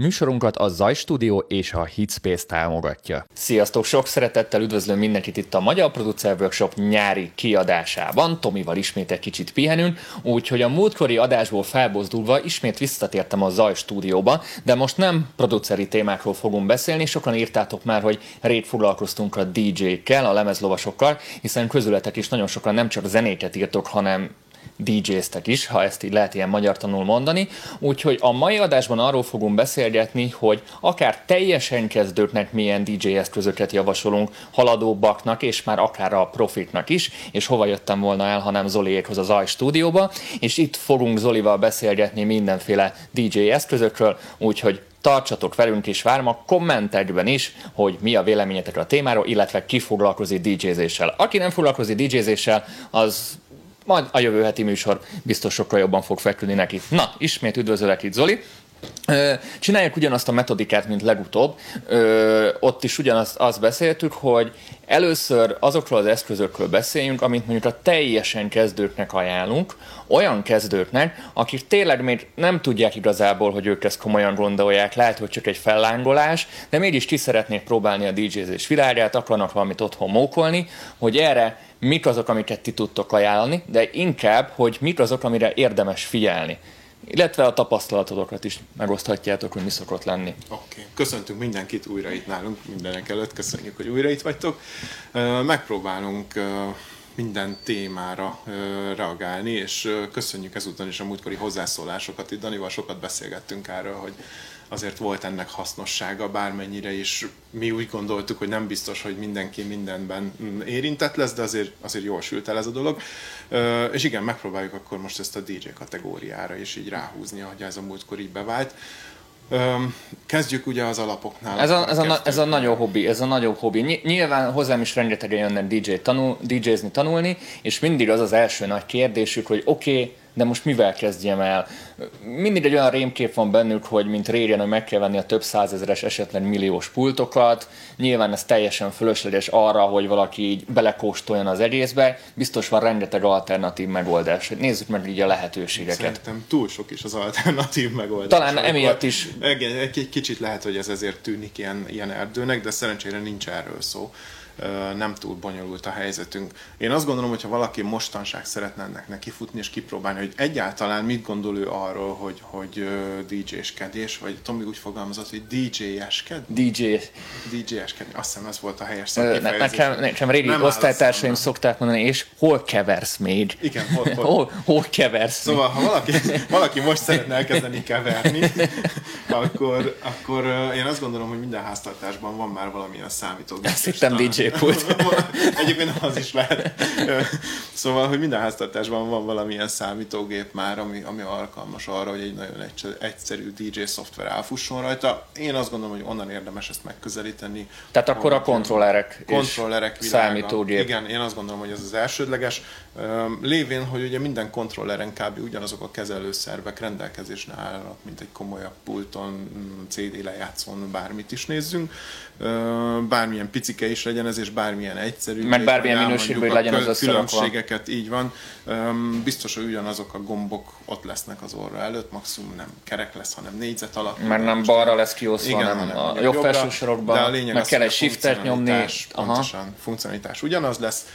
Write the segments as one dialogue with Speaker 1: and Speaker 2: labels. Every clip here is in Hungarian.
Speaker 1: Műsorunkat a Zaj Studio és a Hitspace támogatja. Sziasztok! Sok szeretettel üdvözlöm mindenkit itt a Magyar Producer Workshop nyári kiadásában. Tomival ismét egy kicsit pihenünk, úgyhogy a múltkori adásból felbozdulva ismét visszatértem a Zaj Stúdióba, de most nem produceri témákról fogunk beszélni, sokan írtátok már, hogy rég foglalkoztunk a DJ-kkel, a lemezlovasokkal, hiszen közületek is nagyon sokan nem csak zenéket írtok, hanem DJ-ztek is, ha ezt így lehet ilyen magyar tanul mondani. Úgyhogy a mai adásban arról fogunk beszélgetni, hogy akár teljesen kezdőknek milyen DJ eszközöket javasolunk, haladóbbaknak, és már akár a profitnak is, és hova jöttem volna el, hanem Zoliékhoz az AI stúdióba, és itt fogunk Zolival beszélgetni mindenféle DJ eszközökről, úgyhogy tartsatok velünk, és várom a kommentekben is, hogy mi a véleményetek a témáról, illetve ki foglalkozik DJ-zéssel. Aki nem foglalkozik DJ-zéssel, az majd a jövő heti műsor biztos sokkal jobban fog feküdni neki. Na, ismét üdvözöllek itt, Zoli. Csináljuk ugyanazt a metodikát, mint legutóbb. Ott is ugyanazt azt beszéltük, hogy először azokról az eszközökről beszéljünk, amit mondjuk a teljesen kezdőknek ajánlunk, olyan kezdőknek, akik tényleg még nem tudják igazából, hogy ők ezt komolyan gondolják, lehet, hogy csak egy fellángolás, de mégis ki szeretnék próbálni a DJ-zés világát, akarnak valamit otthon mókolni, hogy erre mik azok, amiket ti tudtok ajánlani, de inkább, hogy mik azok, amire érdemes figyelni. Illetve a tapasztalatokat is megoszthatjátok, hogy mi szokott lenni.
Speaker 2: Oké, okay. köszöntünk mindenkit újra itt nálunk, mindenek előtt köszönjük, hogy újra itt vagytok. Megpróbálunk minden témára reagálni, és köszönjük ezúttal is a múltkori hozzászólásokat. Itt Danival sokat beszélgettünk erről, hogy azért volt ennek hasznossága, bármennyire is mi úgy gondoltuk, hogy nem biztos, hogy mindenki mindenben érintett lesz, de azért, azért jól sült el ez a dolog. És igen, megpróbáljuk akkor most ezt a DJ kategóriára is így ráhúzni, ahogy ez a múltkor így bevált. Kezdjük ugye az alapoknál.
Speaker 1: Ez a, ez, a, ez a nagyon hobbi, ez a nagyobb hobbi. Nyilván hozzám is rengetegen jönnek DJ tanul, DJ-zni tanulni, és mindig az az első nagy kérdésük, hogy oké, okay, de most mivel kezdjem el? Mindig egy olyan rémkép van bennük, hogy mint régen, hogy meg kell venni a több százezeres, esetleg milliós pultokat. Nyilván ez teljesen fölösleges arra, hogy valaki így belekóstoljon az egészbe. Biztos van rengeteg alternatív megoldás. Nézzük meg így a lehetőségeket.
Speaker 2: Szerintem túl sok is az alternatív megoldás.
Speaker 1: Talán emiatt is.
Speaker 2: Egy kicsit lehet, hogy ez ezért tűnik ilyen, ilyen erdőnek, de szerencsére nincs erről szó nem túl bonyolult a helyzetünk. Én azt gondolom, hogy ha valaki mostanság szeretne ennek nekifutni és kipróbálni, hogy egyáltalán mit gondol ő arról, hogy, hogy DJ-skedés, vagy Tomi úgy fogalmazott, hogy DJ-esked?
Speaker 1: DJ.
Speaker 2: DJ-eskedni, azt hiszem ez volt a helyes
Speaker 1: szakkifejezés. Nekem, nekem régi nem osztálytársaim szokták mondani, és hol keversz még?
Speaker 2: Igen, hol, hol.
Speaker 1: hol, hol keversz
Speaker 2: Szóval, ha valaki, valaki most szeretne elkezdeni keverni, akkor, akkor én azt gondolom, hogy minden háztartásban van már valamilyen számítógép.
Speaker 1: Ezt hittem DJ
Speaker 2: középút. Egyébként az is lehet. Szóval, hogy minden háztartásban van valamilyen számítógép már, ami, ami alkalmas arra, hogy egy nagyon egyszerű DJ szoftver elfusson rajta. Én azt gondolom, hogy onnan érdemes ezt megközelíteni.
Speaker 1: Tehát akkor a kontrollerek,
Speaker 2: kontrollerek
Speaker 1: számítógép.
Speaker 2: Igen, én azt gondolom, hogy ez az elsődleges. Lévén, hogy ugye minden kontrolleren kb. ugyanazok a kezelőszervek rendelkezésre állnak, mint egy komolyabb pulton, mm, CD lejátszón, bármit is nézzünk. Bármilyen picike is legyen ez, és bármilyen egyszerű.
Speaker 1: Meg bármilyen minőségű, legyen az összerakva.
Speaker 2: Különbségeket, így van. Biztos, hogy ugyanazok a gombok ott lesznek az orra előtt, maximum nem kerek lesz, hanem négyzet alakú.
Speaker 1: Mert nem balra lesz kiosztva, Igen, hanem, hanem a jobb felső sorokban, de a lényeg meg az, kell egy shiftet nyomni.
Speaker 2: Pontosan, funkcionalitás ugyanaz lesz,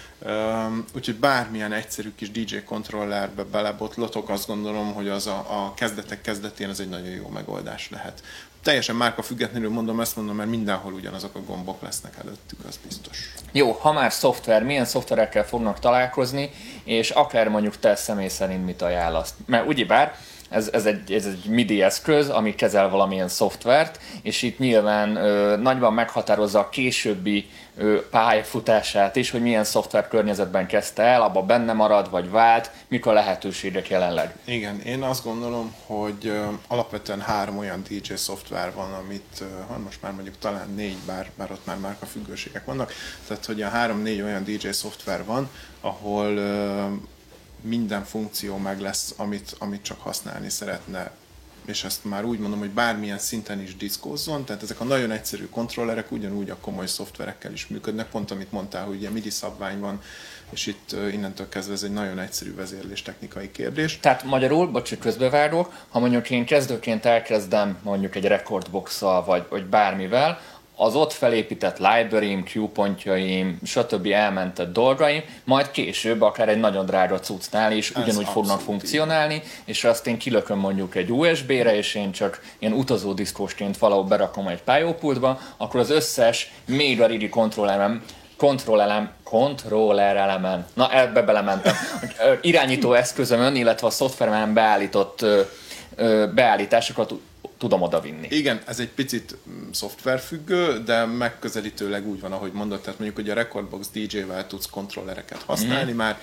Speaker 2: úgyhogy bármilyen egyszerű kis DJ kontrollerbe belebotlotok, azt gondolom, hogy az a, a kezdetek kezdetén ez egy nagyon jó megoldás lehet teljesen márka függetlenül mondom, ezt mondom, mert mindenhol ugyanazok a gombok lesznek előttük, az biztos.
Speaker 1: Jó, ha már szoftver, milyen szoftverekkel fognak találkozni, és akár mondjuk te személy szerint mit ajánlasz? Mert ugyebár ez, ez, egy, ez egy MIDI eszköz, ami kezel valamilyen szoftvert, és itt nyilván ö, nagyban meghatározza a későbbi ö, pályafutását is, hogy milyen szoftver környezetben kezdte el, abba benne marad, vagy vált, mik a lehetőségek jelenleg.
Speaker 2: Igen, én azt gondolom, hogy ö, alapvetően három olyan DJ szoftver van, amit ö, most már mondjuk talán négy, bár, bár ott már márka függőségek vannak, tehát hogy a három-négy olyan DJ szoftver van, ahol ö, minden funkció meg lesz, amit, amit csak használni szeretne és ezt már úgy mondom, hogy bármilyen szinten is diszkózzon, tehát ezek a nagyon egyszerű kontrollerek ugyanúgy a komoly szoftverekkel is működnek, pont amit mondtál, hogy ugye MIDI szabvány van, és itt innentől kezdve ez egy nagyon egyszerű vezérlés technikai kérdés.
Speaker 1: Tehát magyarul, bocs, közbevárok, ha mondjuk én kezdőként elkezdem mondjuk egy recordbox vagy, vagy bármivel, az ott felépített library-im, Q-pontjaim, stb. elmentett dolgaim, majd később akár egy nagyon drága cuccnál is Ez ugyanúgy fognak funkcionálni, így. és azt én kilököm mondjuk egy USB-re, és én csak ilyen utazó diszkósként valahol berakom egy pályópultba, akkor az összes még a régi kontrollerem kontrollelem, kontroller elemen, na ebbe belementem, irányító eszközömön, illetve a szoftveremben beállított beállításokat tudom odavinni.
Speaker 2: Igen, ez egy picit mm, szoftverfüggő, de megközelítőleg úgy van, ahogy mondod, tehát mondjuk, hogy a Recordbox DJ-vel tudsz kontrollereket használni mm. már.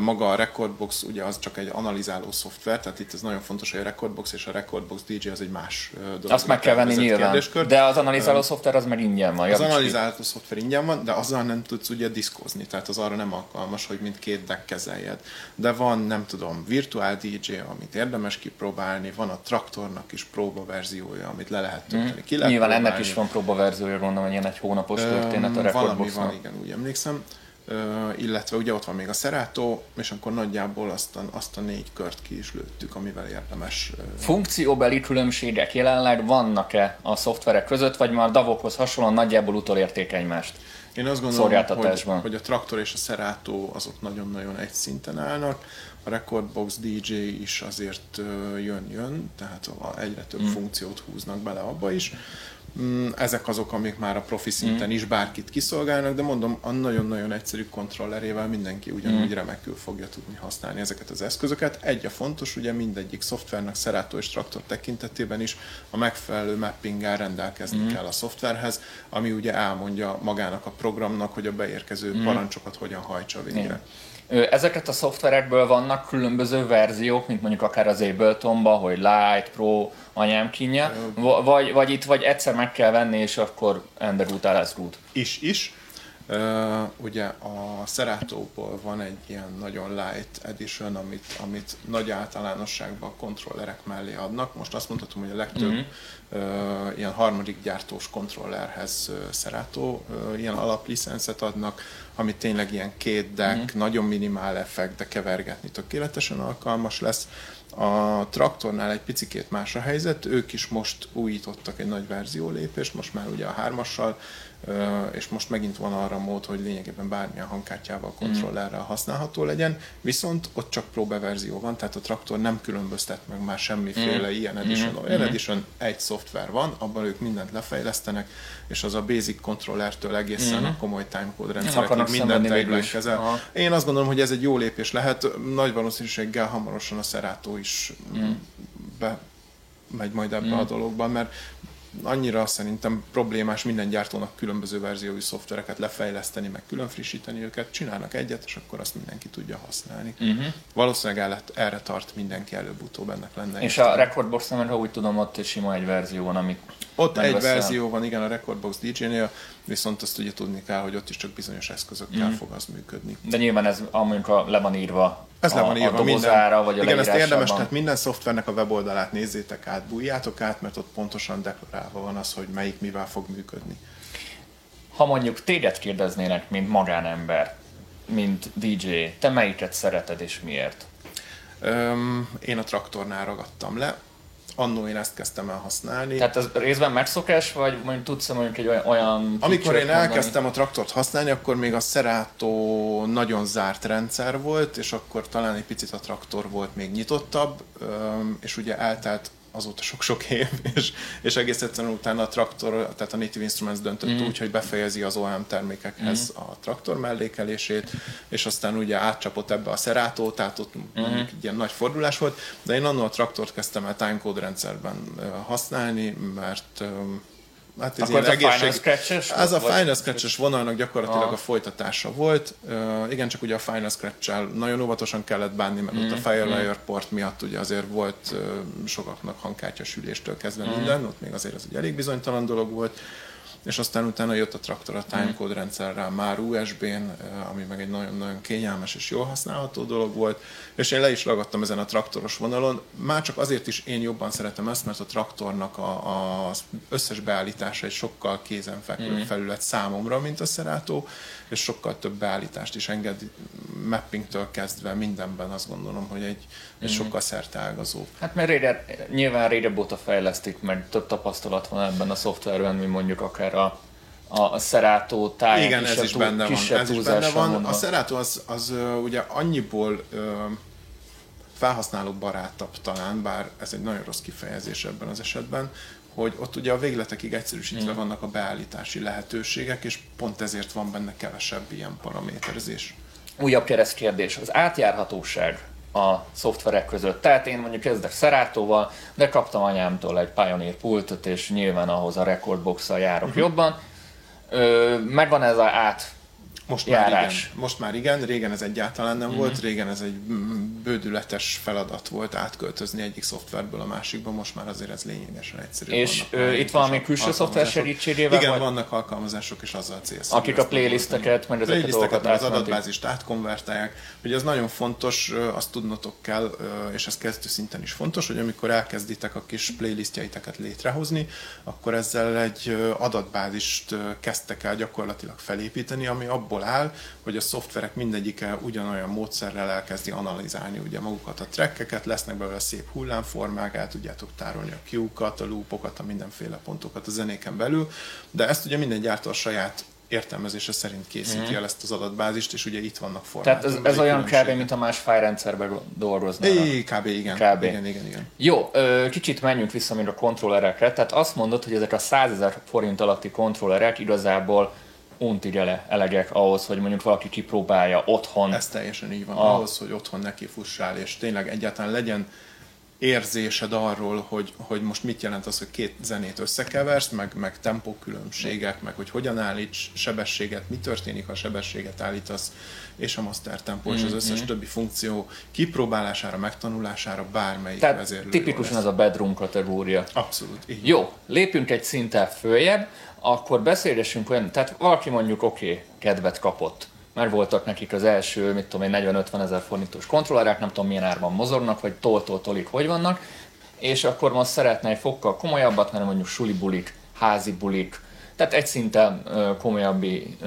Speaker 2: Maga a Recordbox ugye az csak egy analizáló szoftver, tehát itt ez nagyon fontos, hogy a Recordbox és a Recordbox DJ az egy más dolog.
Speaker 1: Azt meg kell venni nyilván, kérdéskör. de az analizáló szoftver az meg ingyen van.
Speaker 2: Az analizáló szoftver ingyen van, de azzal nem tudsz ugye diszkózni, tehát az arra nem alkalmas, hogy mint két deck kezeljed. De van, nem tudom, virtuál DJ, amit érdemes kipróbálni, van a traktornak is verziója, amit le lehet tölteni. Mm.
Speaker 1: Ki lehet Nyilván próbálni. ennek is van verziója, gondolom, hogy ilyen egy hónapos történet a
Speaker 2: Valami van, igen, úgy emlékszem. Uh, illetve ugye ott van még a Serato, és akkor nagyjából azt a, azt a négy kört ki is lőttük, amivel érdemes.
Speaker 1: Uh... Funkcióbeli különbségek jelenleg vannak-e a szoftverek között, vagy már Davokhoz hasonlóan nagyjából utolérték egymást?
Speaker 2: Én azt gondolom, hogy, hogy a traktor és a Serato azok nagyon-nagyon egy szinten állnak a Recordbox DJ is azért jön-jön, tehát egyre több mm. funkciót húznak bele abba is. Mm, ezek azok, amik már a profi szinten mm. is bárkit kiszolgálnak, de mondom, a nagyon-nagyon egyszerű kontrollerével mindenki ugyanúgy mm. remekül fogja tudni használni ezeket az eszközöket. Egy a fontos, ugye mindegyik szoftvernek, Serato és Traktor tekintetében is a megfelelő mappinggel rendelkezni mm. kell a szoftverhez, ami ugye elmondja magának a programnak, hogy a beérkező mm. parancsokat hogyan hajtsa végre. Mm.
Speaker 1: Ezeket a szoftverekből vannak különböző verziók, mint mondjuk akár az Abletonba, hogy Light, Pro, anyám kínja, vagy, vagy itt vagy egyszer meg kell venni, és akkor Ender út lesz út.
Speaker 2: Is, is. Uh, ugye a Seratóból van egy ilyen nagyon light edition, amit, amit nagy általánosságban a kontrollerek mellé adnak. Most azt mondhatom, hogy a legtöbb uh-huh. Ilyen harmadik gyártós kontrollerhez uh, ilyen alaplicenszet adnak, ami tényleg ilyen két deck, uh-huh. nagyon minimál effekt, de kevergetni tökéletesen alkalmas lesz. A traktornál egy picikét más a helyzet, ők is most újítottak egy nagy verzió lépést, most már ugye a hármassal és most megint van arra mód, hogy lényegében bármilyen hangkártyával, mhm. kontrollerrel használható legyen, viszont ott csak próbeverzió van, tehát a traktor nem különböztet meg már semmiféle mm. ilyen edition, olyan mm. edition, egy szoftver van, abban ők mindent lefejlesztenek, és az a basic kontrollertől egészen mm. a komoly timecode rendszerekig mindent egyben kezel. Aha. Én azt gondolom, hogy ez egy jó lépés lehet, nagy valószínűséggel hamarosan a Serato is mm. be megy majd ebbe mm. a dologban, mert annyira szerintem problémás minden gyártónak különböző verziói szoftvereket lefejleszteni, meg külön frissíteni őket, csinálnak egyet, és akkor azt mindenki tudja használni. Uh-huh. Valószínűleg el, erre tart mindenki előbb-utóbb ennek lenne.
Speaker 1: És a Recordbox ha úgy tudom, ott sima egy verzió van, amit
Speaker 2: Ott egy verzió van, igen, a Recordbox DJ-nél, viszont azt ugye tudni kell, hogy ott is csak bizonyos eszközökkel uh-huh. fog az működni.
Speaker 1: De nyilván ez, amikor le van írva
Speaker 2: ez
Speaker 1: a,
Speaker 2: le van írva a minden. vagy a Igen, ezt érdemes, tehát minden szoftvernek a weboldalát nézzétek át, bújjátok át, mert ott pontosan deklarálva van az, hogy melyik mivel fog működni.
Speaker 1: Ha mondjuk téged kérdeznének, mint magánember, mint DJ, te melyiket szereted és miért?
Speaker 2: Öm, én a traktornál ragadtam le annó én ezt kezdtem el használni.
Speaker 1: Tehát ez részben megszokás, vagy mondjuk tudsz mondjuk egy olyan...
Speaker 2: Amikor én elkezdtem a traktort használni, akkor még a Serato nagyon zárt rendszer volt, és akkor talán egy picit a traktor volt még nyitottabb, és ugye eltelt azóta sok-sok év, és, és egész egyszerűen utána a traktor, tehát a Native Instruments döntött mm. úgy, hogy befejezi az OEM termékekhez mm. a traktor mellékelését, és aztán ugye átcsapott ebbe a Serato, tehát ott mm. ilyen nagy fordulás volt, de én annól a traktort kezdtem el timecode rendszerben használni, mert
Speaker 1: hát ez Akkor a egészség... Final Scratch-es?
Speaker 2: Ez a Final Scratch-es vonalnak gyakorlatilag a folytatása volt. Uh, igen, csak ugye a Final scratch nagyon óvatosan kellett bánni, mert mm. ott a mm, Firelayer mm. port miatt ugye azért volt uh, sokaknak hangkártyasüléstől kezdve mm. minden, ott még azért ez egy elég bizonytalan dolog volt. És aztán utána jött a traktor a timecode rendszerrel már USB-n, ami meg egy nagyon-nagyon kényelmes és jól használható dolog volt, és én le is ragadtam ezen a traktoros vonalon, már csak azért is én jobban szeretem ezt, mert a traktornak a, a összes beállítása egy sokkal kézenfekvő mm. felület számomra, mint a Serato, és sokkal több beállítást is enged mappingtől kezdve mindenben azt gondolom, hogy egy, egy mm. sokkal szerteágazó.
Speaker 1: Hát mert réde, nyilván régebb óta fejlesztik, mert több tapasztalat van ebben a szoftverben, mint mondjuk akár a, a, Serato táján
Speaker 2: Igen, ez is túl, benne van. Ez is benne van. A Serato az, az ugye annyiból felhasználó barátabb talán, bár ez egy nagyon rossz kifejezés ebben az esetben, hogy ott ugye a végletekig egyszerűsítve mm. vannak a beállítási lehetőségek, és pont ezért van benne kevesebb ilyen paraméterzés.
Speaker 1: Újabb keresztkérdés, az átjárhatóság a szoftverek között. Tehát én mondjuk kezdek Szerátóval, de kaptam anyámtól egy Pioneer pultot, és nyilván ahhoz a recordbox járok uh-huh. jobban. Ö, megvan ez az át
Speaker 2: most már, igen, most már igen, régen ez egyáltalán nem mm-hmm. volt, régen ez egy bődületes feladat volt átköltözni egyik szoftverből a másikba, most már azért ez lényegesen egyszerű.
Speaker 1: És ö, itt valami külső szoftver segítségével?
Speaker 2: Igen, vagy? vannak alkalmazások, és azzal célsz.
Speaker 1: Akik a playlisteket,
Speaker 2: meg ezeket dolgokat az adatbázist átkonvertálják. Ugye az nagyon fontos, azt tudnotok kell, és ez kezdő szinten is fontos, hogy amikor elkezditek a kis playlistjeiteket létrehozni, akkor ezzel egy adatbázist kezdtek el gyakorlatilag felépíteni, ami abból abból áll, hogy a szoftverek mindegyike ugyanolyan módszerrel elkezdi analizálni ugye magukat a trekkeket, lesznek belőle szép hullámformák, el tudjátok tárolni a Q-kat, a loopokat, a mindenféle pontokat a zenéken belül, de ezt ugye minden gyártó a saját értelmezése szerint készíti mm. el ezt az adatbázist, és ugye itt vannak
Speaker 1: formák. Tehát ez, ez olyan kb. mint a más fájrendszerben dolgozni.
Speaker 2: É, kb. igen. Kb. igen. igen, igen.
Speaker 1: Jó, kicsit menjünk vissza még a kontrollerekre. Tehát azt mondod, hogy ezek a 100 ezer forint alatti kontrollerek igazából untigele elegek ahhoz, hogy mondjuk valaki kipróbálja otthon.
Speaker 2: Ez teljesen így van, a... ahhoz, hogy otthon neki fussál, és tényleg egyáltalán legyen érzésed arról, hogy, hogy most mit jelent az, hogy két zenét összekeversz, meg, meg tempókülönbségek, meg hogy hogyan állíts sebességet, mi történik, ha sebességet állítasz, és a master tempó mm, és az mm, összes többi funkció kipróbálására, megtanulására bármelyik
Speaker 1: Tehát vezérlő. tipikusan ez a bedroom kategória.
Speaker 2: Abszolút.
Speaker 1: Így Jó, lépünk egy szinten följebb, akkor beszélgessünk olyan, tehát valaki mondjuk oké, okay, kedvet kapott, mert voltak nekik az első, mit tudom én, 40-50 ezer forintos kontrollerek, nem tudom milyen árban mozognak, vagy toltól tolik hogy vannak, és akkor most szeretne egy fokkal komolyabbat, mert mondjuk suli bulik, házi bulik, tehát egy szinten komolyabbi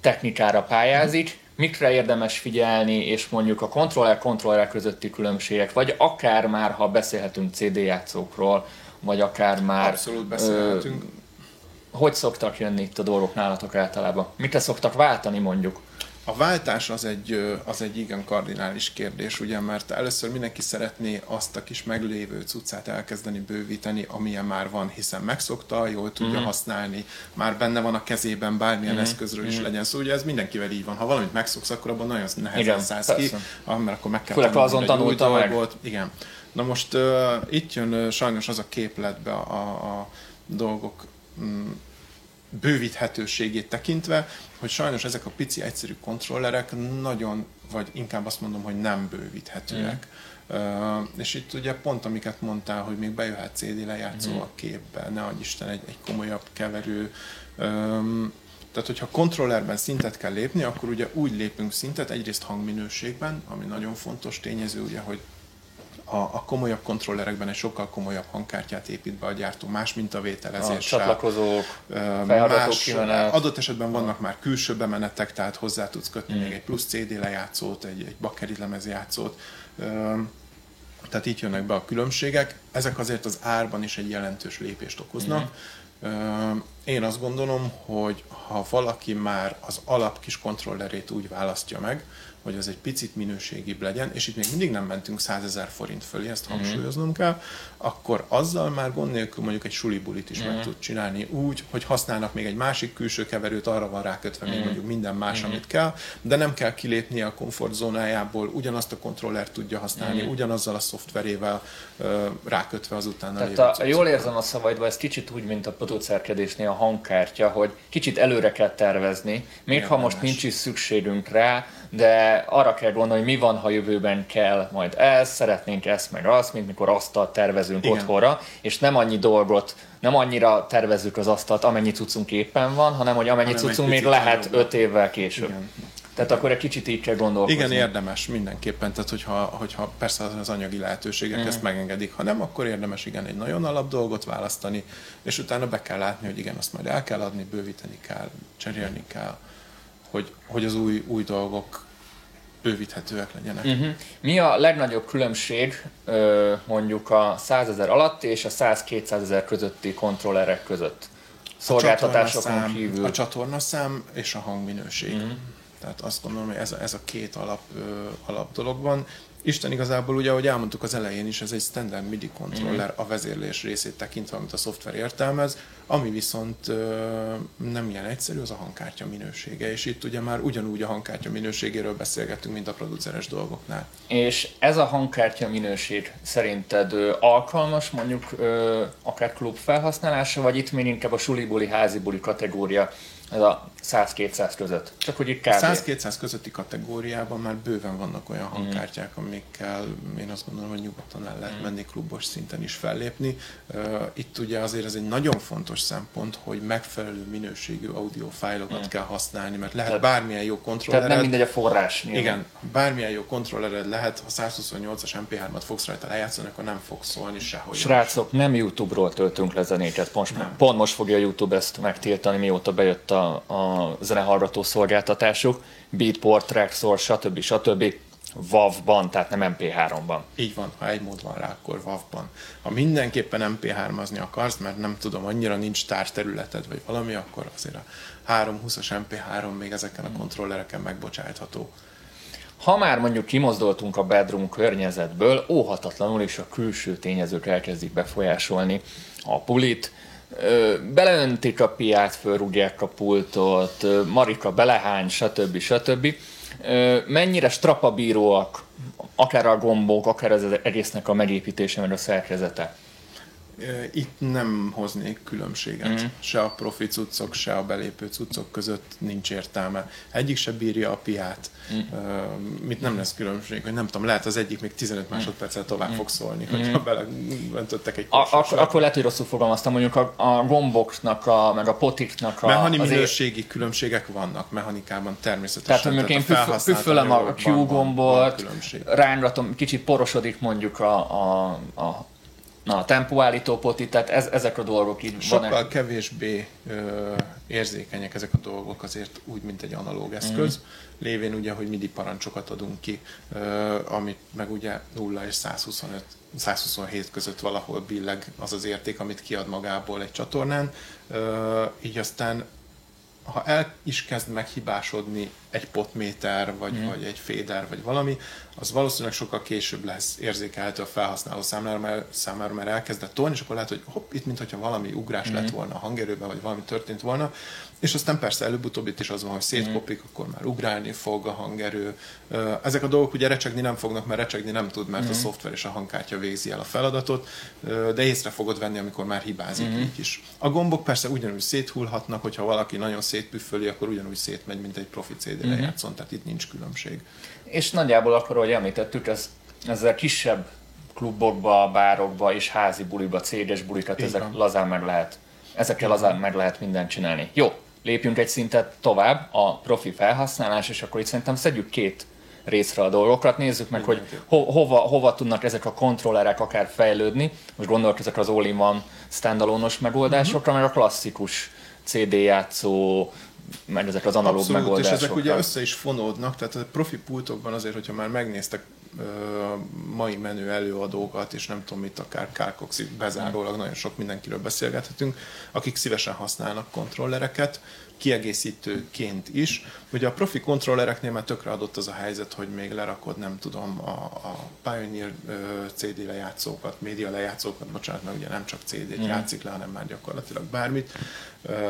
Speaker 1: technikára pályázik, mikre érdemes figyelni, és mondjuk a kontroller-kontroller közötti különbségek, vagy akár már, ha beszélhetünk CD játszókról, vagy akár már...
Speaker 2: Abszolút beszélhetünk. Ö,
Speaker 1: hogy szoktak jönni itt a dolgok nálatok általában? Mikre szoktak váltani mondjuk?
Speaker 2: A váltás az egy, az egy igen kardinális kérdés, ugye, mert először mindenki szeretné azt a kis meglévő cuccát elkezdeni bővíteni, amilyen már van, hiszen megszokta, jól tudja mm. használni, már benne van a kezében bármilyen mm. eszközről is mm. legyen szó, ugye ez mindenkivel így van. Ha valamit megszoksz, akkor abban nagyon nehezen szállsz ki, mert akkor meg kell
Speaker 1: Főleg azon tanulta meg.
Speaker 2: Volt. Igen. Na most uh, itt jön uh, sajnos az a képletbe a, a dolgok mm, bővíthetőségét tekintve, hogy sajnos ezek a pici egyszerű kontrollerek nagyon, vagy inkább azt mondom, hogy nem bővíthetőek. Mm. Uh, és itt ugye pont amiket mondtál, hogy még bejöhet CD lejátszó mm. a képbe, ne adj Isten egy, egy komolyabb keverő. Um, tehát, hogyha kontrollerben szintet kell lépni, akkor ugye úgy lépünk szintet, egyrészt hangminőségben, ami nagyon fontos tényező, ugye, hogy a, a komolyabb kontrollerekben egy sokkal komolyabb hangkártyát épít be a gyártó, más mintavételezéssel. A
Speaker 1: csatlakozók,
Speaker 2: más, Adott esetben vannak már külső bemenetek, tehát hozzá tudsz kötni mm. még egy plusz CD lejátszót, egy, egy bakkeri lemezjátszót. Tehát itt jönnek be a különbségek. Ezek azért az árban is egy jelentős lépést okoznak. Mm. Én azt gondolom, hogy ha valaki már az alap kis kontrollerét úgy választja meg, hogy az egy picit minőségibb legyen, és itt még mindig nem mentünk 100 ezer forint fölé, ezt mhm. hangsúlyoznom kell, akkor azzal már gond nélkül mondjuk egy sulibulit is mm. meg mhm. tud csinálni úgy, hogy használnak még egy másik külső keverőt, arra van rákötve még mhm. mondjuk minden más, mm. amit kell, de nem kell kilépnie a komfortzónájából, ugyanazt a kontrollert tudja használni, mm. ugyanazzal a szoftverével rákötve az utána
Speaker 1: Tehát a, jól érzem a szavaidba, ez kicsit úgy, mint a producerkedésnél a hangkártya, hogy kicsit előre kell tervezni, még Érdemes. ha most nincs is szükségünk rá, de arra kell gondolni, hogy mi van, ha jövőben kell majd ez, szeretnénk ezt meg azt, mint mikor asztalt tervezünk Igen. otthonra, és nem annyi dolgot, nem annyira tervezzük az asztalt, amennyi cuccunk éppen van, hanem hogy amennyi hanem cuccunk még lehet öt évvel később. Igen. Tehát akkor egy kicsit így kell gondolkozni.
Speaker 2: Igen, érdemes mindenképpen, tehát hogyha, hogyha persze az anyagi lehetőségek mm. ezt megengedik, ha nem, akkor érdemes igen egy nagyon alap dolgot választani, és utána be kell látni, hogy igen, azt majd el kell adni, bővíteni kell, cserélni kell, hogy, hogy az új, új dolgok bővíthetőek legyenek. Uh-huh.
Speaker 1: Mi a legnagyobb különbség mondjuk a 100 ezer alatt és a 100-200 ezer közötti kontrollerek között? Szolgáltatásokon kívül.
Speaker 2: A csatornaszám és a hangminőség. Uh-huh. Tehát azt gondolom, hogy ez a, ez a két alap, ö, alap dolog van. Isten igazából ugye, ahogy elmondtuk az elején is, ez egy standard MIDI controller mm. a vezérlés részét tekintve, amit a szoftver értelmez, ami viszont ö, nem ilyen egyszerű, az a hangkártya minősége, és itt ugye már ugyanúgy a hangkártya minőségéről beszélgetünk, mint a produceres dolgoknál.
Speaker 1: És ez a hangkártya minőség szerinted ö, alkalmas mondjuk ö, akár klub felhasználása, vagy itt még inkább a sulibuli, házibuli kategória ez a 100-200 között. Csak hogy itt kb.
Speaker 2: 100-200 közötti kategóriában már bőven vannak olyan mhm. hangkártyák, amikkel én azt gondolom, hogy nyugodtan el lehet mhm. menni klubos szinten is fellépni. Itt ugye azért ez egy nagyon fontos szempont, hogy megfelelő minőségű audio fájlokat mm. kell használni, mert lehet tehát, bármilyen jó kontrollered.
Speaker 1: Tehát nem mindegy a forrás.
Speaker 2: Nyilván. Igen, bármilyen jó kontrollered lehet, ha 128-as MP3-at fogsz rajta lejátszani, akkor nem fog szólni sehogy.
Speaker 1: Srácok, nem YouTube-ról töltünk le zenéket, most, pont most fogja YouTube ezt megtiltani, mióta bejött a, a zenehallgató szolgáltatásuk, Beatport, Traxor, stb. stb. WAV-ban, tehát nem MP3-ban.
Speaker 2: Így van, ha egy mód van rá, akkor WAV-ban. Ha mindenképpen MP3-azni akarsz, mert nem tudom, annyira nincs tárterületed, vagy valami, akkor azért a 320-as MP3 még ezeken a kontrollereken megbocsátható.
Speaker 1: Ha már mondjuk kimozdultunk a bedroom környezetből, óhatatlanul is a külső tényezők elkezdik befolyásolni a pulit, beleöntik a piát, fölrúgják a pultot, Marika belehány, stb. stb. Mennyire strapabíróak akár a gombok, akár az egésznek a megépítése, meg a szerkezete?
Speaker 2: Itt nem hoznék különbséget. Mm. Se a profi cuccok, se a belépő cuccok között nincs értelme. Egyik se bírja a piát. Mm. Mit nem lesz különbség, hogy nem tudom, lehet az egyik még 15 másodperccel tovább mm. fog szólni, mm. hogyha beleöntöttek egy
Speaker 1: a, akkor, akkor lehet, hogy rosszul fogalmaztam, mondjuk a, a gomboknak, a, meg a potiknak a...
Speaker 2: Mechani minőségi ér... különbségek vannak mechanikában természetesen.
Speaker 1: Tehát, mondjuk én püff, püffölöm a Q gombot, rángatom, kicsit porosodik mondjuk a, a, a Na, a tempóállító poti, tehát ez, ezek a dolgok így
Speaker 2: Sokkal van kevésbé ö, érzékenyek ezek a dolgok azért úgy, mint egy analóg eszköz, mm. lévén ugye, hogy MIDI parancsokat adunk ki, ö, amit meg ugye 0 és 125 127 között valahol billeg az az érték, amit kiad magából egy csatornán, ö, így aztán ha el is kezd meghibásodni egy potméter, vagy, mm. vagy egy féder, vagy valami, az valószínűleg sokkal később lesz érzékelhető a felhasználó számára, mert, számára, mert elkezdett tolni, és akkor lehet, hogy hopp, itt mintha valami ugrás mm. lett volna a hangerőben, vagy valami történt volna, és aztán persze előbb-utóbb itt is az van, hogy szétkopik, mm. akkor már ugrálni fog a hangerő. Ezek a dolgok ugye recsegni nem fognak, mert recsegni nem tud, mert mm. a szoftver és a hangkártya végzi el a feladatot, de észre fogod venni, amikor már hibázik mm. így is. A gombok persze ugyanúgy széthullhatnak, hogyha valaki nagyon szétpüfföli, akkor ugyanúgy szétmegy, mint egy profi CD mm. lejátszon, tehát itt nincs különbség.
Speaker 1: És nagyjából akkor, ahogy említettük, ez, ezzel kisebb klubokba, bárokba és házi buliba, céges bulikat, ezek lazán meg lehet, ezekkel lazán meg lehet mindent csinálni. Jó, lépjünk egy szintet tovább, a profi felhasználás, és akkor itt szerintem szedjük két részre a dolgokat, nézzük meg, hogy ho- hova, hova tudnak ezek a kontrollerek akár fejlődni. Most gondolok ezek az all-in-one standalone-os megoldásokra, uh-huh. meg a klasszikus CD játszó, meg ezek az analóg Abszolút, megoldások.
Speaker 2: és ezek ugye össze is fonódnak, tehát a profi pultokban azért, hogyha már megnéztek mai menő előadókat, és nem tudom mit, akár Kárkoxi bezárólag nagyon sok mindenkiről beszélgethetünk, akik szívesen használnak kontrollereket, kiegészítőként is. Ugye a profi kontrollereknél már tökre adott az a helyzet, hogy még lerakod, nem tudom, a, a Pioneer CD lejátszókat, média lejátszókat, bocsánat, mert ugye nem csak CD-t mm. játszik le, hanem már gyakorlatilag bármit.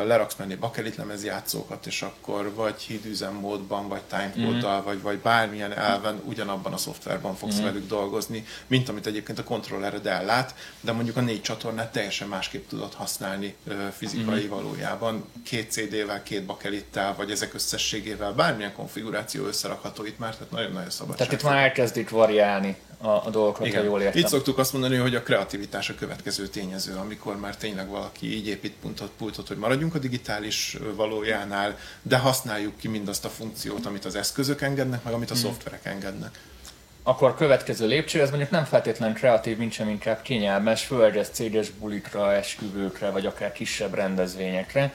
Speaker 2: Leraksz menni bakelit lemez játszókat, és akkor vagy hídüzemmódban, vagy timecode-dal, mm. vagy, vagy bármilyen elven ugyanabban a szoftver hardwareben fogsz mm. velük dolgozni, mint amit egyébként a kontrollered ellát, de mondjuk a négy csatornát teljesen másképp tudod használni fizikai mm. valójában. Két CD-vel, két bakelittel, vagy ezek összességével, bármilyen konfiguráció összerakható itt már, tehát nagyon-nagyon szabad.
Speaker 1: Tehát itt már elkezdik variálni a, a dolgokat, Igen. ha jól értem.
Speaker 2: Itt szoktuk azt mondani, hogy a kreativitás a következő tényező, amikor már tényleg valaki így épít pultot, pultot, hogy maradjunk a digitális valójánál, de használjuk ki mindazt a funkciót, amit az eszközök engednek, meg amit a hmm. szoftverek engednek.
Speaker 1: Akkor a következő lépcső, ez mondjuk nem feltétlenül kreatív, mint sem inkább kényelmes, főleg ez céges bulikra, esküvőkre, vagy akár kisebb rendezvényekre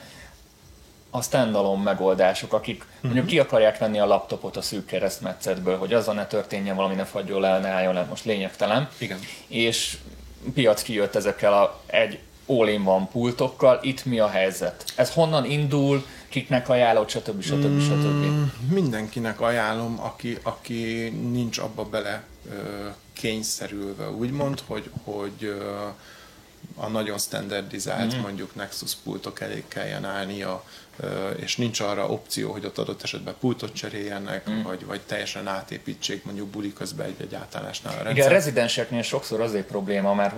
Speaker 1: a standalone megoldások, akik uh-huh. mondjuk ki akarják venni a laptopot a szűk keresztmetszetből, hogy azzal ne történjen valami, ne fagyjon le, ne álljon le, most lényegtelen.
Speaker 2: Igen.
Speaker 1: És piac kijött ezekkel a egy all van pultokkal, itt mi a helyzet? Ez honnan indul, kiknek ajánlott, stb. stb. stb. Mm,
Speaker 2: mindenkinek ajánlom, aki, aki nincs abba bele ö, kényszerülve, úgymond, hogy, hogy ö, a nagyon standardizált, mm. mondjuk Nexus pultok elé kelljen állnia, és nincs arra opció, hogy ott adott esetben pultot cseréljenek, mm. vagy, vagy teljesen átépítsék mondjuk buli közben egy-egy átállásnál a rendszer.
Speaker 1: Igen, a rezidenseknél sokszor azért probléma, mert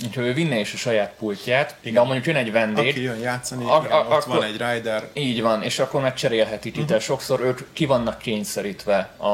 Speaker 1: hogyha ő vinne is a saját pultját, Igen. de mondjuk jön egy vendég,
Speaker 2: aki jön játszani, a, igen, a, ott akkor, van egy rider.
Speaker 1: Így van, és akkor megcserélhetik uh-huh. itt, sokszor ők ki vannak kényszerítve a,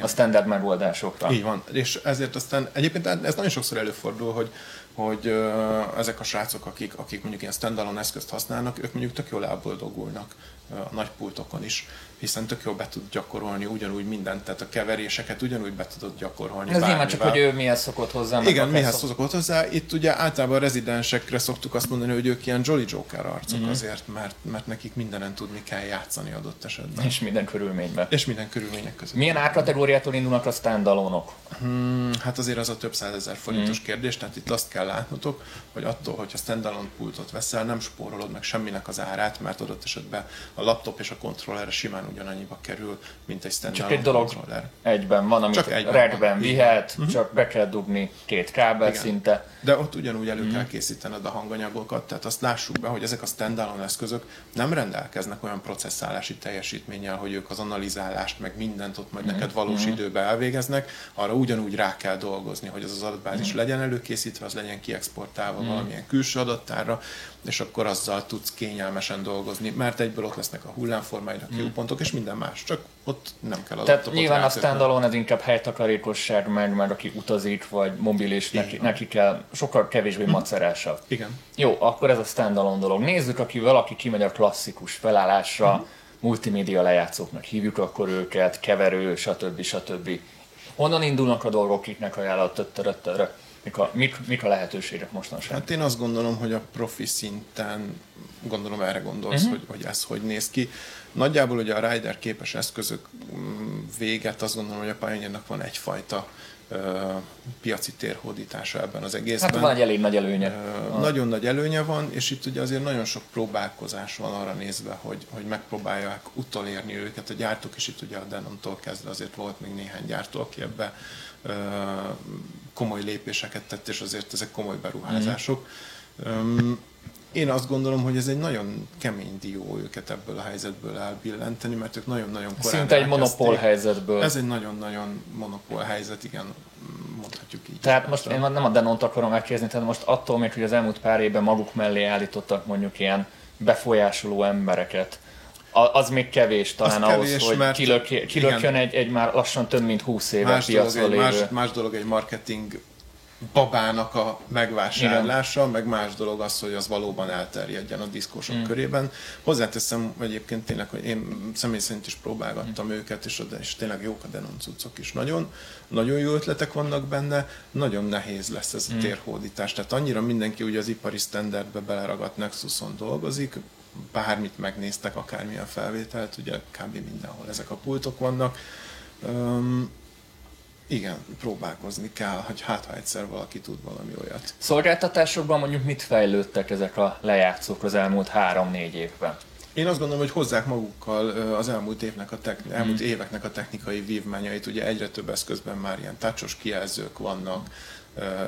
Speaker 1: a standard megoldásokra.
Speaker 2: Így van, és ezért aztán egyébként ez nagyon sokszor előfordul, hogy hogy uh, ezek a srácok, akik, akik mondjuk ilyen standalone eszközt használnak, ők mondjuk tök jól elboldogulnak a nagy pultokon is, hiszen tök jól be tud gyakorolni ugyanúgy mindent, tehát a keveréseket ugyanúgy be tudod gyakorolni.
Speaker 1: Ez nyilván csak, hogy ő mihez szokott hozzá.
Speaker 2: Igen, mihez szok... szokott hozzá. Itt ugye általában a rezidensekre szoktuk azt mondani, hogy ők ilyen Jolly Joker arcok mm-hmm. azért, mert, mert nekik mindenen tudni kell játszani adott esetben.
Speaker 1: És minden körülményben.
Speaker 2: És minden körülmények között.
Speaker 1: Milyen árkategóriától indulnak a standalone-ok?
Speaker 2: Hmm, hát azért az a több százezer forintos mm. kérdés, tehát itt azt kell látnotok, hogy attól, hogyha standalone pultot veszel, nem spórolod meg semminek az árát, mert adott esetben a laptop és a kontroller simán ugyanannyiba kerül, mint egy standalone
Speaker 1: Csak egy dolog
Speaker 2: kontroller.
Speaker 1: egyben van, amit redben vihet, uh-huh. csak be kell dugni két kábel Igen. szinte.
Speaker 2: De ott ugyanúgy elő uh-huh. kell készítened a hanganyagokat, tehát azt lássuk be, hogy ezek a standalone eszközök nem rendelkeznek olyan processzálási teljesítménnyel, hogy ők az analizálást, meg mindent ott majd uh-huh. neked valós uh-huh. időben elvégeznek, arra ugyanúgy rá kell dolgozni, hogy az az adatbázis uh-huh. legyen előkészítve, az legyen kiexportálva uh-huh. valamilyen külső adattára, és akkor azzal tudsz kényelmesen dolgozni, mert egyből ott lesznek a hullámformáid, a kiúpontok, hmm. és minden más, csak ott nem kell
Speaker 1: Tehát nyilván a standalone ez inkább helytakarékosság, meg, meg aki utazik, vagy mobil, és neki, neki kell sokkal kevésbé macerásabb.
Speaker 2: Igen.
Speaker 1: Jó, akkor ez a standalone dolog. Nézzük, aki valaki kimegy a klasszikus felállásra, hmm. multimédia lejátszóknak hívjuk akkor őket, keverő, stb. stb. Honnan indulnak a dolgok, kiknek ajánlott, Mik a, mik, mik a lehetőségek mostanság?
Speaker 2: Hát én azt gondolom, hogy a profi szinten, gondolom erre gondolsz, uh-huh. hogy, hogy ez hogy néz ki. Nagyjából ugye a Rider képes eszközök mm, véget azt gondolom, hogy a pioneer van egyfajta piaci térhódítása ebben az egészben.
Speaker 1: Hát van egy elég nagy előnye.
Speaker 2: Nagyon nagy előnye van, és itt ugye azért nagyon sok próbálkozás van arra nézve, hogy, hogy megpróbálják utolérni őket. A gyártók is itt ugye a Denon-tól kezdve azért volt még néhány gyártó, aki ebbe komoly lépéseket tett, és azért ezek komoly beruházások. Mm. Én azt gondolom, hogy ez egy nagyon kemény dió őket ebből a helyzetből elbillenteni, mert ők nagyon-nagyon korán
Speaker 1: Szinte egy monopól helyzetből.
Speaker 2: Ez egy nagyon-nagyon monopól helyzet, igen, mondhatjuk így.
Speaker 1: Tehát most én nem a Denont akarom megkérdezni, tehát most attól még, hogy az elmúlt pár évben maguk mellé állítottak mondjuk ilyen befolyásoló embereket, az még kevés talán az ahhoz, kevés, hogy kilök, kilökjön egy, egy már lassan több mint 20 éve más
Speaker 2: dolog, lévő. Más, más dolog egy marketing babának a megvásárlása, Igen. meg más dolog az, hogy az valóban elterjedjen a diszkósok mm. körében. Hozzáteszem egyébként tényleg, hogy én személy szerint is próbálgattam mm. őket, és, és tényleg jók a Denon cuccok is. Nagyon, nagyon jó ötletek vannak benne, nagyon nehéz lesz ez a mm. térhódítás. Tehát annyira mindenki ugye az ipari standardbe beleragadt Nexuson dolgozik, bármit megnéztek, akármilyen felvételt, ugye kb. mindenhol ezek a pultok vannak. Um, igen, próbálkozni kell, hogy hát ha egyszer valaki tud valami olyat.
Speaker 1: Szolgáltatásokban mondjuk mit fejlődtek ezek a lejátszók az elmúlt három-négy évben?
Speaker 2: Én azt gondolom, hogy hozzák magukkal az elmúlt, évnek a techni- elmúlt hmm. éveknek a technikai vívmányait. Ugye egyre több eszközben már ilyen tácsos kijelzők vannak,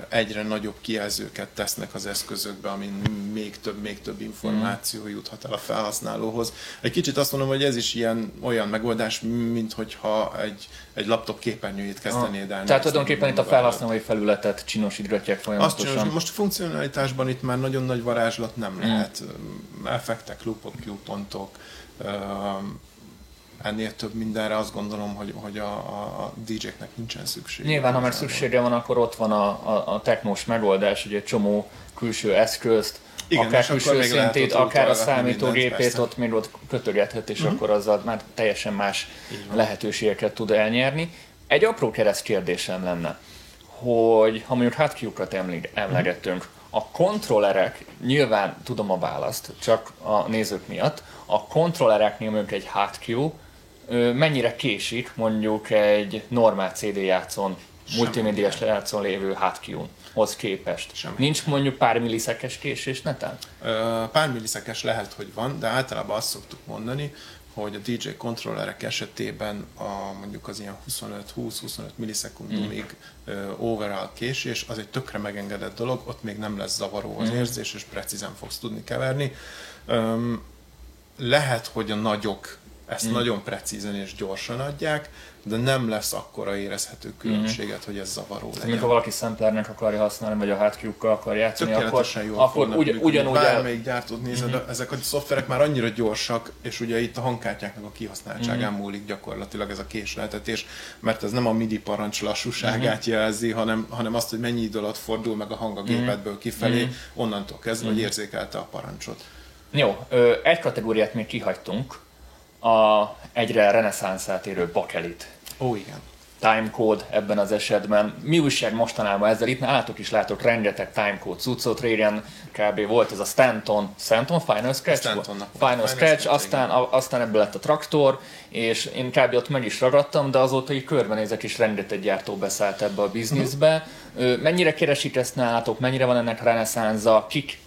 Speaker 2: egyre nagyobb kijelzőket tesznek az eszközökbe, amin még több, még több információ juthat el a felhasználóhoz. Egy kicsit azt mondom, hogy ez is ilyen olyan megoldás, mint hogyha egy, egy laptop képernyőjét kezdenéd el.
Speaker 1: Tehát tulajdonképpen itt a felhasználói felületet csinosítgatják folyamatosan.
Speaker 2: Azt csinos, most funkcionalitásban itt már nagyon nagy varázslat nem lehet. Effektek, loopok, pontok, ennél több mindenre azt gondolom, hogy, hogy a, a DJ-knek nincsen szüksége.
Speaker 1: Nyilván, ha meg szüksége van, akkor ott van a, a, a technós megoldás, hogy egy csomó külső eszközt, igen, akár külső szintét, akár a számítógépét, ott még ott kötögethet, és uh-huh. akkor azzal már teljesen más lehetőségeket tud elnyerni. Egy apró kereszt kérdésem lenne, hogy ha mondjuk hotkey-ukat emlegettünk, a kontrollerek, nyilván tudom a választ, csak a nézők miatt, a kontrollereknél mondjuk egy hotkey mennyire késik mondjuk egy normál CD játszón, multimédiás játszón lévő hotkey hoz képest. Semmi. Nincs mondjuk pár millisekes késés neten?
Speaker 2: Pár millisekes lehet, hogy van, de általában azt szoktuk mondani, hogy a DJ kontrollerek esetében a, mondjuk az ilyen 25-20-25 millisekundumig mm. overall késés, az egy tökre megengedett dolog, ott még nem lesz zavaró az mm. érzés, és precízen fogsz tudni keverni. Um, lehet, hogy a nagyok ezt mm. nagyon precízen és gyorsan adják, de nem lesz akkora érezhető különbséget, mm. hogy ez zavaró legyen.
Speaker 1: Amikor valaki samplernek akarja használni, vagy a hátkiukkal akar játszani, akkor, akkor ugy, ugyanúgy...
Speaker 2: Bármelyik el... gyártót nézed, mm-hmm. ezek a szoftverek már annyira gyorsak, és ugye itt a hangkártyáknak a kihasználtságán mm. múlik gyakorlatilag ez a késleltetés, mert ez nem a MIDI parancs lassúságát mm. jelzi, hanem, hanem azt, hogy mennyi idő alatt fordul meg a hang a gépedből kifelé, mm. onnantól kezdve, mm. hogy érzékelte a parancsot.
Speaker 1: Jó, egy kategóriát még kihagytunk, a egyre reneszánszát érő bakelit.
Speaker 2: Ó, igen.
Speaker 1: Timecode ebben az esetben. Mi újság mostanában ezzel? Itt nálatok is látok rengeteg timecode cuccot. Régen kb. volt ez a Stanton, Stanton Final Scratch?
Speaker 2: Stanton
Speaker 1: Final, Final Scratch, Scratch aztán, a, aztán ebből lett a traktor, és én kb. ott meg is ragadtam, de azóta így körbenézek is rengeteg gyártó beszállt ebbe a bizniszbe. Uh-huh. Mennyire keresik ezt nálatok? Mennyire van ennek reneszánza? Kik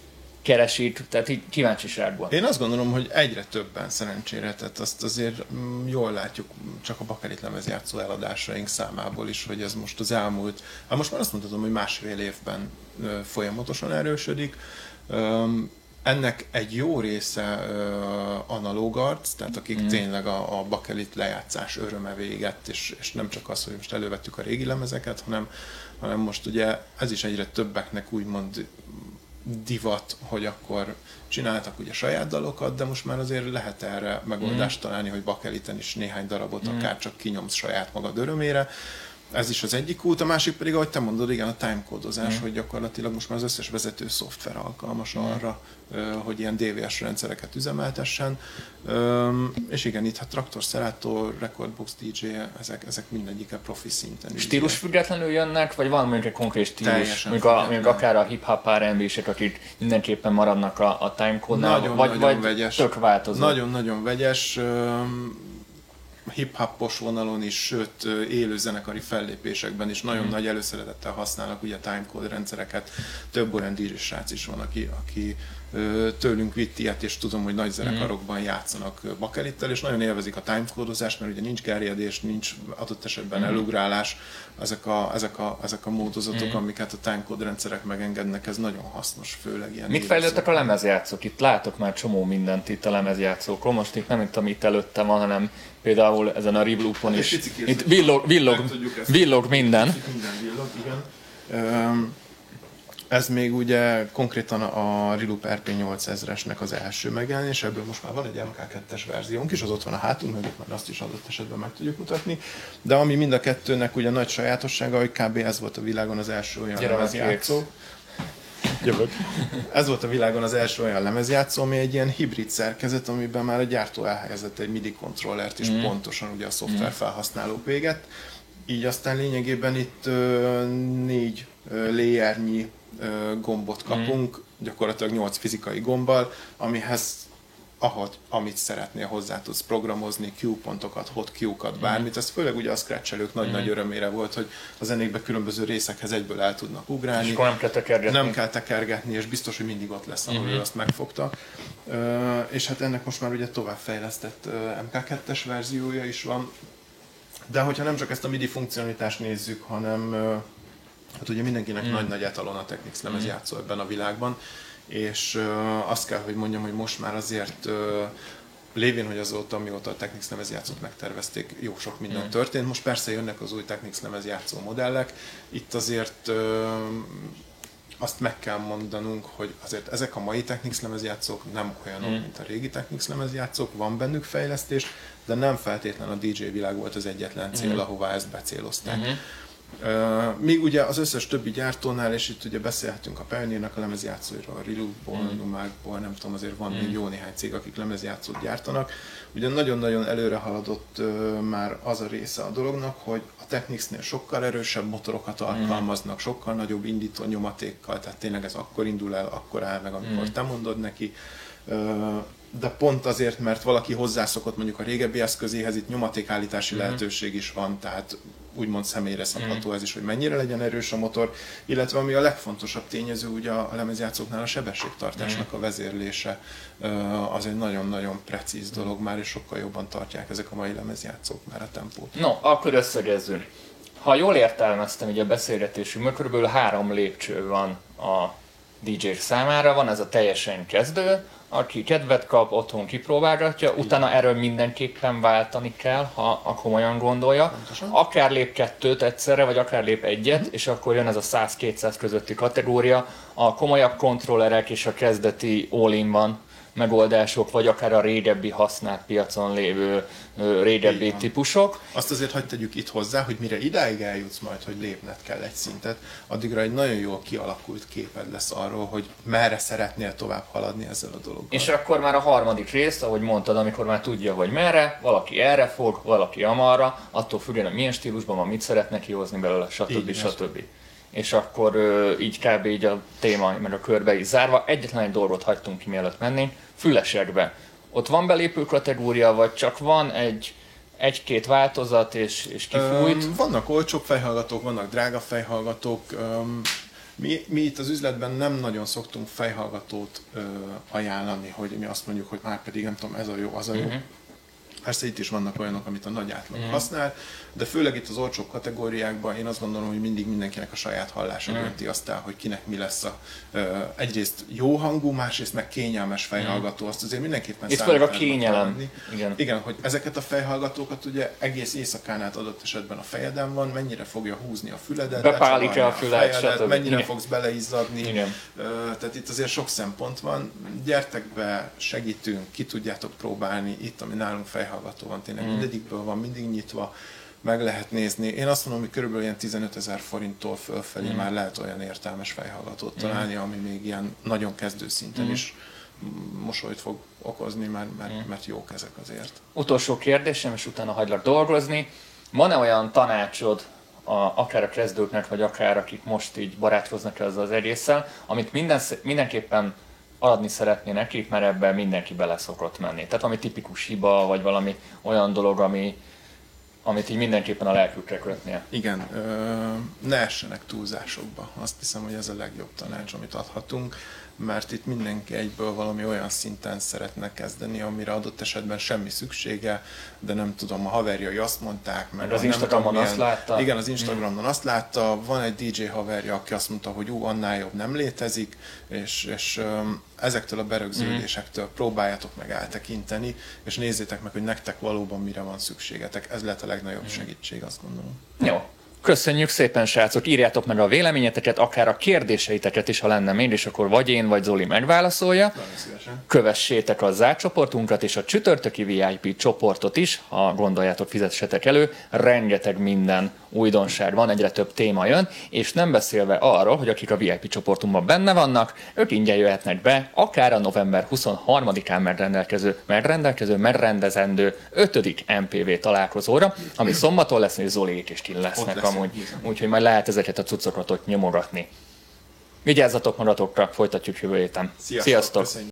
Speaker 1: keresik, tehát így kíváncsiságban.
Speaker 2: Én azt gondolom, hogy egyre többen szerencsére, tehát azt azért mm, jól látjuk csak a bakelit lemez játszó eladásaink számából is, hogy ez most az elmúlt, hát most már azt mondhatom, hogy másfél évben folyamatosan erősödik. Ennek egy jó része analóg arc, tehát akik mm. tényleg a, a bakelit lejátszás öröme véget, és, és nem csak az, hogy most elővettük a régi lemezeket, hanem, hanem most ugye ez is egyre többeknek úgymond divat, hogy akkor csináltak ugye saját dalokat, de most már azért lehet erre megoldást mm. találni, hogy bakeliten is néhány darabot mm. akár csak kinyomsz saját magad örömére. Ez is az egyik út, a másik pedig, ahogy te mondod, igen, a timecodozás, mm. hogy gyakorlatilag most már az összes vezető szoftver alkalmas mm. arra, hogy ilyen DVS rendszereket üzemeltessen. És igen, itt hát Traktor, Serato, Recordbox DJ, ezek, ezek mindegyike profi szinten.
Speaker 1: Stílus függetlenül jönnek, vagy van mondjuk egy konkrét stílus, mondjuk, a, mondjuk akár a hip-hop R&B-sek, akik mindenképpen maradnak a, a timecode-nál, nagyon, vagy, nagyon vagy vegyes. tök változó?
Speaker 2: Nagyon-nagyon vegyes hip-hopos vonalon is, sőt élő zenekari fellépésekben is nagyon mm. nagy előszeretettel használnak ugye timecode rendszereket. Több olyan DJ is van, aki, aki tőlünk vitt ilyet, és tudom, hogy nagy zenekarokban játszanak bakelittel, és nagyon élvezik a timecode-ozást, mert ugye nincs gerjedés, nincs adott esetben mm. elugrálás, ezek a, ezek a, ezek a módozatok, mm. amiket a timecode rendszerek megengednek, ez nagyon hasznos, főleg ilyen
Speaker 1: Mit fejlődtek a lemezjátszók? Itt látok már csomó mindent itt a lemezjátszókról, most itt nem itt, amit előtte van, hanem például ezen a Ribloopon is. Itt villog, villog, villog minden.
Speaker 2: Minden villog, igen. Um, ez még ugye konkrétan a Reloop RP8000-esnek az első megjelenés, ebből most már van egy MK2-es verziónk is, az ott van a hátunk mögött, mert azt is adott esetben meg tudjuk mutatni. De ami mind a kettőnek ugye nagy sajátossága, hogy kb. ez volt a világon az első olyan lemezjátszó. Jövök. Ez volt a világon az első olyan lemezjátszó, ami egy ilyen hibrid szerkezet, amiben már a gyártó elhelyezett egy MIDI kontrollert is mm. pontosan ugye a szoftver mm. felhasználók véget. Így aztán lényegében itt ö, négy ö, léjernyi gombot kapunk, mm. gyakorlatilag 8 fizikai gombbal, amihez ahogy, amit szeretnél hozzá tudsz programozni, Q pontokat, hot Q-kat, bármit. Mm. Ez főleg ugye a scratchelők nagy-nagy mm. örömére volt, hogy a zenékbe különböző részekhez egyből el tudnak ugrálni. És
Speaker 1: akkor nem kell tekergetni.
Speaker 2: Nem kell tekergetni, és biztos, hogy mindig ott lesz, ahol mm-hmm. ő azt megfogta. Uh, és hát ennek most már ugye továbbfejlesztett uh, MK2-es verziója is van. De hogyha nem csak ezt a MIDI funkcionalitást nézzük, hanem uh, Hát ugye mindenkinek mm. nagy-nagy etalon a Technics lemezjátszó mm. ebben a világban, és uh, azt kell, hogy mondjam, hogy most már azért uh, lévén, hogy azóta, mióta a Technics lemezjátszót megtervezték, jó sok minden mm. történt. Most persze jönnek az új Technics lemezjátszó modellek. Itt azért uh, azt meg kell mondanunk, hogy azért ezek a mai Technics lemezjátszók nem olyanok, mm. mint a régi Technics lemezjátszók, van bennük fejlesztés, de nem feltétlen a DJ világ volt az egyetlen cél, mm. ahová ezt becélozták. Mm-hmm. Míg ugye az összes többi gyártónál, és itt ugye beszélhetünk a Pioneernak a lemezjátszóiról, a Rilukból, mm. Numákból, nem tudom, azért van mm. még jó néhány cég, akik lemezjátszót gyártanak. Ugye nagyon-nagyon előre haladott uh, már az a része a dolognak, hogy a Technicsnél sokkal erősebb motorokat mm. alkalmaznak, sokkal nagyobb indító nyomatékkal, tehát tényleg ez akkor indul el, akkor áll meg, amikor mm. te mondod neki. Uh, de pont azért, mert valaki hozzászokott mondjuk a régebbi eszközéhez, itt nyomatékállítási mm. lehetőség is van, tehát úgymond személyre szabható mm. ez is, hogy mennyire legyen erős a motor, illetve ami a legfontosabb tényező, ugye a lemezjátszóknál a sebességtartásnak mm. a vezérlése, az egy nagyon-nagyon precíz dolog már, és sokkal jobban tartják ezek a mai lemezjátszók már a tempót.
Speaker 1: No, akkor összegezzünk. Ha jól értelmeztem ugye a beszélgetésünkben, kb. három lépcső van a dj számára, van ez a teljesen kezdő, aki kedvet kap, otthon kipróbálgatja, utána erről mindenképpen váltani kell, ha a komolyan gondolja. Pontosan. Akár lép kettőt egyszerre, vagy akár lép egyet, uh-huh. és akkor jön ez a 100-200 közötti kategória. A komolyabb kontrollerek és a kezdeti all van megoldások, vagy akár a régebbi használt piacon lévő régebbi típusok.
Speaker 2: Azt azért hagyd tegyük itt hozzá, hogy mire idáig eljutsz majd, hogy lépned kell egy szintet, addigra egy nagyon jól kialakult képed lesz arról, hogy merre szeretnél tovább haladni ezzel a dologgal.
Speaker 1: És akkor már a harmadik rész, ahogy mondtad, amikor már tudja, hogy merre, valaki erre fog, valaki amarra, attól függően, milyen stílusban van, mit szeretne kihozni belőle, stb. stb. stb és akkor így kb. így a téma, meg a körbe is zárva, egyetlen egy dolgot hagytunk ki, mielőtt mennénk, fülesekbe. Ott van belépő kategória, vagy csak van egy egy-két változat, és, és kifújt? Um,
Speaker 2: vannak olcsóbb fejhallgatók, vannak drága fejhallgatók. Um, mi, mi itt az üzletben nem nagyon szoktunk fejhallgatót uh, ajánlani, hogy mi azt mondjuk, hogy már pedig nem tudom, ez a jó, az a jó. Uh-huh. Persze itt is vannak olyanok, amit a nagy átlag mm. használ, de főleg itt az olcsó kategóriákban én azt gondolom, hogy mindig mindenkinek a saját hallása mm. dönti azt el, hogy kinek mi lesz a egyrészt jó hangú, másrészt meg kényelmes fejhallgató. Mm. Azt azért mindenképpen
Speaker 1: Itt főleg a kényelem.
Speaker 2: Igen. Igen, hogy ezeket a fejhallgatókat ugye egész éjszakán át adott esetben a fejeden van, mennyire fogja húzni a füledet,
Speaker 1: bepálítja a a
Speaker 2: fejedet, mennyire Igen. fogsz beleizzadni. Igen. Tehát itt azért sok szempont van. Gyertek be, segítünk, ki tudjátok próbálni, itt, ami nálunk fejhallgató fejhallgató van, tényleg mm. mindegyikből van mindig nyitva, meg lehet nézni. Én azt mondom, hogy körülbelül ilyen 15 ezer forinttól fölfelé mm. már lehet olyan értelmes fejhallgatót mm. találni, mm. ami még ilyen nagyon kezdő szinten mm. is mosolyt fog okozni, mert, mert, mm. mert jók ezek azért.
Speaker 1: Utolsó kérdésem, és utána hagylak dolgozni. Van-e olyan tanácsod, a, akár a kezdőknek, vagy akár akik most így barátkoznak ezzel az egésszel, amit minden, mindenképpen adni szeretné nekik, mert ebben mindenki bele szokott menni. Tehát ami tipikus hiba, vagy valami olyan dolog, ami, amit így mindenképpen a lelkükre kötnie.
Speaker 2: Igen, ö, ne essenek túlzásokba. Azt hiszem, hogy ez a legjobb tanács, amit adhatunk mert itt mindenki egyből valami olyan szinten szeretne kezdeni, amire adott esetben semmi szüksége, de nem tudom, a haverjai azt mondták,
Speaker 1: meg az Instagramon milyen, azt látta.
Speaker 2: Igen, az Instagramon mm. azt látta, van egy DJ haverja, aki azt mondta, hogy ú, annál jobb nem létezik, és, és ezektől a berögződésektől mm. próbáljátok meg eltekinteni, és nézzétek meg, hogy nektek valóban mire van szükségetek. Ez lehet a legnagyobb mm. segítség, azt gondolom.
Speaker 1: Jó, Köszönjük szépen, srácok! Írjátok meg a véleményeteket, akár a kérdéseiteket is, ha lenne még, és akkor vagy én, vagy Zoli megválaszolja. Kövessétek a zárt csoportunkat és a csütörtöki VIP csoportot is, ha gondoljátok, fizessetek elő. Rengeteg minden újdonság van, egyre több téma jön, és nem beszélve arról, hogy akik a VIP csoportunkban benne vannak, ők ingyen jöhetnek be, akár a november 23-án megrendelkező, megrendelkező, megrendezendő 5. MPV találkozóra, ami szombaton lesz, és Zolék is kint lesznek amúgy. Úgyhogy majd lehet ezeket a cuccokat ott nyomogatni. Vigyázzatok magatokra, folytatjuk jövő héten.
Speaker 2: Sziasztok! Sziasztok.